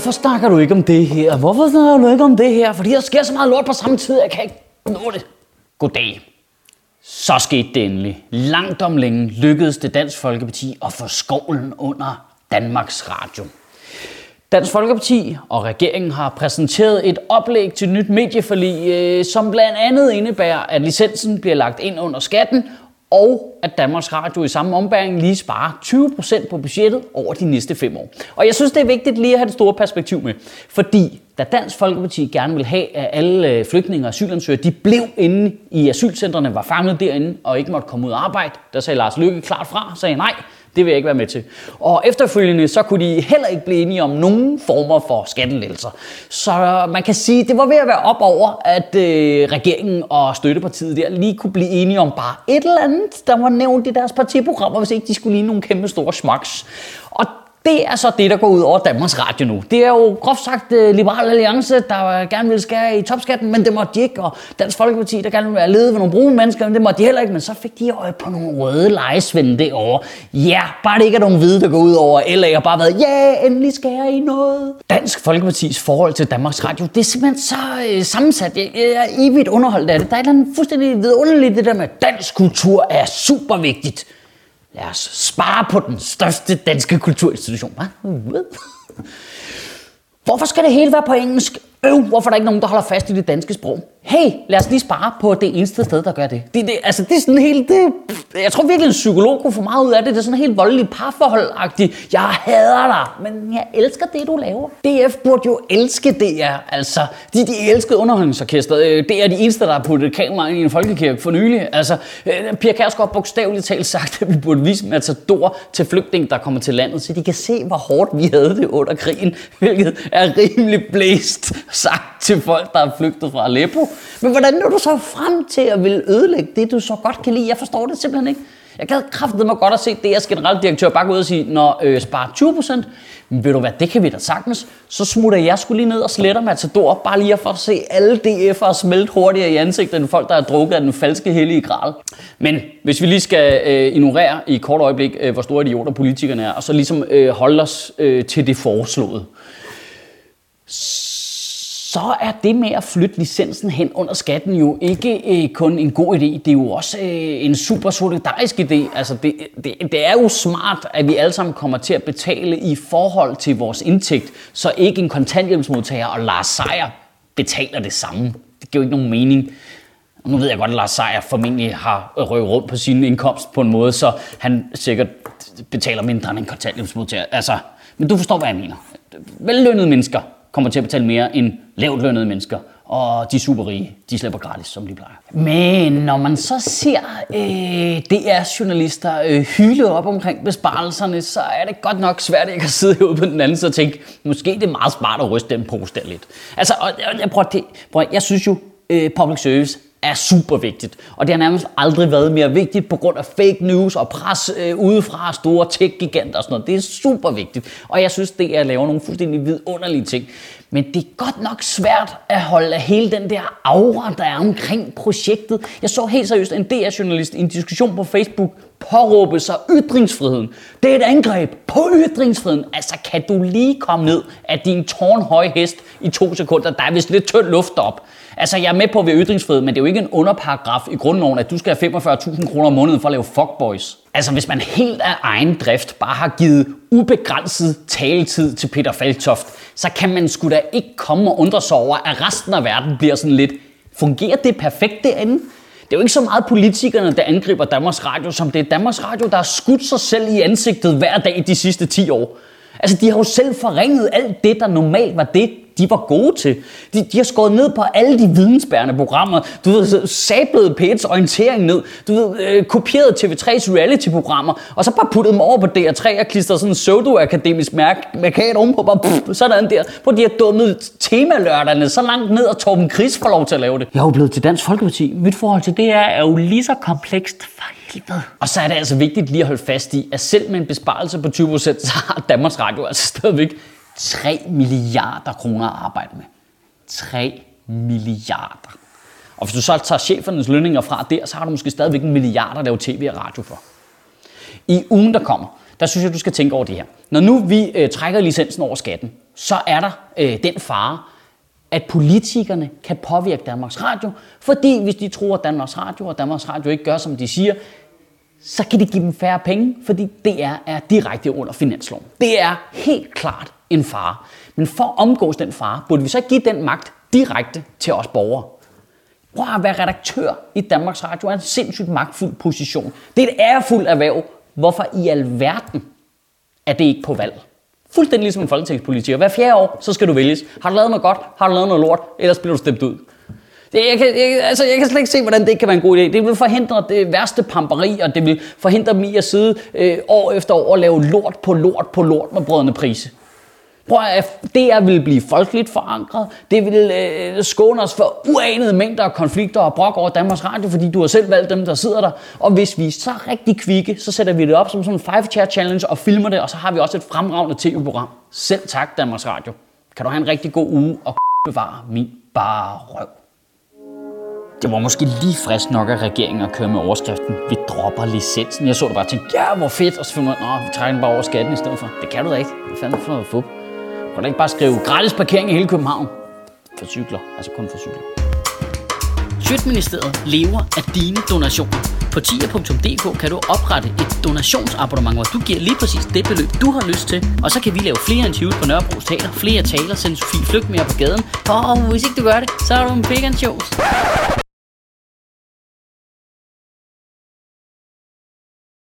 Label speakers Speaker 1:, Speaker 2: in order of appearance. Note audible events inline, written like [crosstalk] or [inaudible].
Speaker 1: Hvorfor snakker du ikke om det her? Hvorfor snakker du ikke om det her? Fordi der sker så meget lort på samme tid, jeg kan ikke nå det. Goddag. Så skete det endelig. Langt om længe lykkedes det Dansk Folkeparti at få skovlen under Danmarks Radio. Dansk Folkeparti og regeringen har præsenteret et oplæg til nyt medieforlig, øh, som blandt andet indebærer, at licensen bliver lagt ind under skatten, og at Danmarks Radio i samme ombæring lige sparer 20% på budgettet over de næste fem år. Og jeg synes, det er vigtigt lige at have det store perspektiv med, fordi da Dansk Folkeparti gerne vil have, at alle øh, flygtninge og asylansøgere, de blev inde i asylcentrene, var fanget derinde og ikke måtte komme ud og arbejde, der sagde Lars Løkke klart fra, sagde nej, det vil jeg ikke være med til. Og efterfølgende så kunne de heller ikke blive enige om nogen former for skattelettelser. Så man kan sige, det var ved at være op over, at øh, regeringen og støttepartiet der lige kunne blive enige om bare et eller andet, der var nævnt i deres partiprogrammer, hvis ikke de skulle lige nogle kæmpe store smaks. Og det er så det, der går ud over Danmarks Radio nu. Det er jo groft sagt uh, Liberal Alliance, der gerne vil skære i topskatten, men det måtte de ikke. Og Dansk Folkeparti, der gerne vil være ledet ved nogle brune mennesker, men det måtte de heller ikke. Men så fik de øje på nogle røde lejesvende derovre. Ja, bare det ikke er nogen hvide, der går ud over LA har bare været, ja, endelig skærer I noget. Dansk Folkepartis forhold til Danmarks Radio, det er simpelthen så øh, sammensat. Jeg, jeg er evigt underholdt af det. Der er et eller andet fuldstændig vidunderligt, det der med, at dansk kultur er super vigtigt. Lad os spare på den største danske kulturinstitution. Hvad? Hvorfor skal det hele være på engelsk? Øv, hvorfor er der ikke nogen, der holder fast i det danske sprog? Hey, lad os lige spare på det eneste sted, der gør det. Det, det, altså, det er sådan helt... Det, jeg tror virkelig, en psykolog kunne få meget ud af det. Det er sådan helt voldelig parforholdagtigt. Jeg hader dig, men jeg elsker det, du laver. DF burde jo elske DR. Altså, de, de elskede underholdningsorkestret. Øh, det er de eneste, der har puttet kamera ind i en folkekirke for nylig. Altså, øh, Pia Kærsgaard bogstaveligt talt [laughs] sagt, at vi burde vise Matador til flygtninge, der kommer til landet, så de kan se, hvor hårdt vi havde det under krigen, hvilket er rimelig blæst sagt til folk, der er flygtet fra Aleppo. Men hvordan når du så frem til at vil ødelægge det, du så godt kan lide? Jeg forstår det simpelthen ikke. Jeg gad kraftet mig godt at se DR's generaldirektør bare gå ud og sige, når øh, sparer 20 procent, men ved du hvad, det kan vi da sagtens. Så smutter jeg skulle lige ned og sletter Matador, bare lige for at se alle DF'ere smelte hurtigere i ansigtet end folk, der har drukket af den falske hellige gral. Men hvis vi lige skal øh, ignorere i et kort øjeblik, øh, hvor store idioter politikerne er, og så ligesom øh, holde os øh, til det foreslåede, så er det med at flytte licensen hen under skatten jo ikke øh, kun en god idé, det er jo også øh, en super solidarisk idé. Altså det, det, det er jo smart, at vi alle sammen kommer til at betale i forhold til vores indtægt, så ikke en kontanthjælpsmodtager og Lars Seier betaler det samme. Det giver jo ikke nogen mening. Nu ved jeg godt, at Lars Seier formentlig har rykket rundt på sin indkomst på en måde, så han sikkert betaler mindre end en kontanthjælpsmodtager. Altså, men du forstår, hvad jeg mener. Vellønnede mennesker kommer til at betale mere end lavt lønnede mennesker. Og de superrige, de slipper gratis, som de plejer. Men når man så ser øh, DR-journalister øh, hyle op omkring besparelserne, så er det godt nok svært ikke at sidde herude på den anden side og tænke, måske det er meget smart at ryste den pose der lidt. Altså, og, jeg, prøver, det, prøver, jeg synes jo, øh, public service er super vigtigt. Og det har nærmest aldrig været mere vigtigt på grund af fake news og pres øh, udefra store tech-giganter og sådan noget. Det er super vigtigt. Og jeg synes, det er at lave nogle fuldstændig vidunderlige ting. Men det er godt nok svært at holde hele den der aura, der er omkring projektet. Jeg så helt seriøst en DR-journalist i en diskussion på Facebook påråbe sig ytringsfriheden. Det er et angreb på ytringsfriheden. Altså, kan du lige komme ned af din tårnhøje hest i to sekunder? Der er vist lidt tynd luft op. Altså, jeg er med på, ved ytringsfrihed, men det er jo ikke en underparagraf i grundloven, at du skal have 45.000 kroner om måneden for at lave fuckboys. Altså, hvis man helt af egen drift bare har givet ubegrænset taletid til Peter Faltoft, så kan man sgu da ikke komme og undre sig over, at resten af verden bliver sådan lidt, fungerer det perfekt derinde? Det er jo ikke så meget politikerne, der angriber Danmarks Radio, som det er Danmarks Radio, der har skudt sig selv i ansigtet hver dag de sidste 10 år. Altså, de har jo selv forringet alt det, der normalt var det, de var gode til. De, de har skåret ned på alle de vidensbærende programmer. Du ved, sablet P1's orientering ned. Du ved, øh, kopieret TV3's reality-programmer, og så bare puttet dem over på DR3 og klistret sådan en pseudo-akademisk markat ovenpå. Bare pff, sådan der. Hvor de har dummet temalørderne så langt ned, og Torben Chris får lov til at lave det. Jeg er jo blevet til Dansk Folkeparti. Mit forhold til det er, er jo lige så komplekst helvede. Og så er det altså vigtigt lige at holde fast i, at selv med en besparelse på 20%, så har Danmarks Radio altså stadigvæk 3 milliarder kroner at arbejde med. 3 milliarder. Og hvis du så tager chefernes lønninger fra der, så har du måske stadigvæk en milliard at lave tv og radio for. I ugen, der kommer, der synes jeg, du skal tænke over det her. Når nu vi øh, trækker licensen over skatten, så er der øh, den fare, at politikerne kan påvirke Danmarks Radio, fordi hvis de tror, at Danmarks Radio og Danmarks Radio ikke gør, som de siger, så kan de give dem færre penge, fordi DR er direkte under finansloven. Det er helt klart en fare. Men for at omgås den fare, burde vi så give den magt direkte til os borgere. Prøv at være redaktør i Danmarks Radio er en sindssygt magtfuld position. Det er et ærefuldt erhverv. Hvorfor i alverden er det ikke på valg? Fuldstændig ligesom en folketingspolitiker. Hver fjerde år, så skal du vælges. Har du lavet noget godt? Har du lavet noget lort? Ellers bliver du stemt ud. Det, jeg, kan, jeg, altså, jeg kan slet ikke se, hvordan det ikke kan være en god idé. Det vil forhindre det værste pamperi, og det vil forhindre dem i at sidde øh, år efter år og lave lort på lort på lort med brødrene prise. Prøv at DR vil blive folkeligt forankret. Det vil øh, skåne os for uanede mængder af konflikter og brok over Danmarks Radio, fordi du har selv valgt dem, der sidder der. Og hvis vi er så rigtig kvikke, så sætter vi det op som sådan en five chair challenge og filmer det, og så har vi også et fremragende tv-program. Selv tak, Danmarks Radio. Kan du have en rigtig god uge og bevare min bare røv. Det var måske lige frisk nok af regeringen at køre med overskriften, vi dropper licensen. Jeg så det bare og tænkte, ja, hvor fedt, og så finder man, vi trækker den bare over skatten i stedet for. Det kan du da ikke. Hvad fanden for noget fup? Kan du ikke bare skrive gratis parkering i hele København? For cykler, altså kun for cykler. Sjøtministeriet lever af dine donationer. På tia.dk kan du oprette et donationsabonnement, hvor du giver lige præcis det beløb, du har lyst til. Og så kan vi lave flere interviews på Nørrebro Teater, flere taler, sende Sofie Flygt mere på gaden. Og hvis ikke du gør det, så er du en big shows.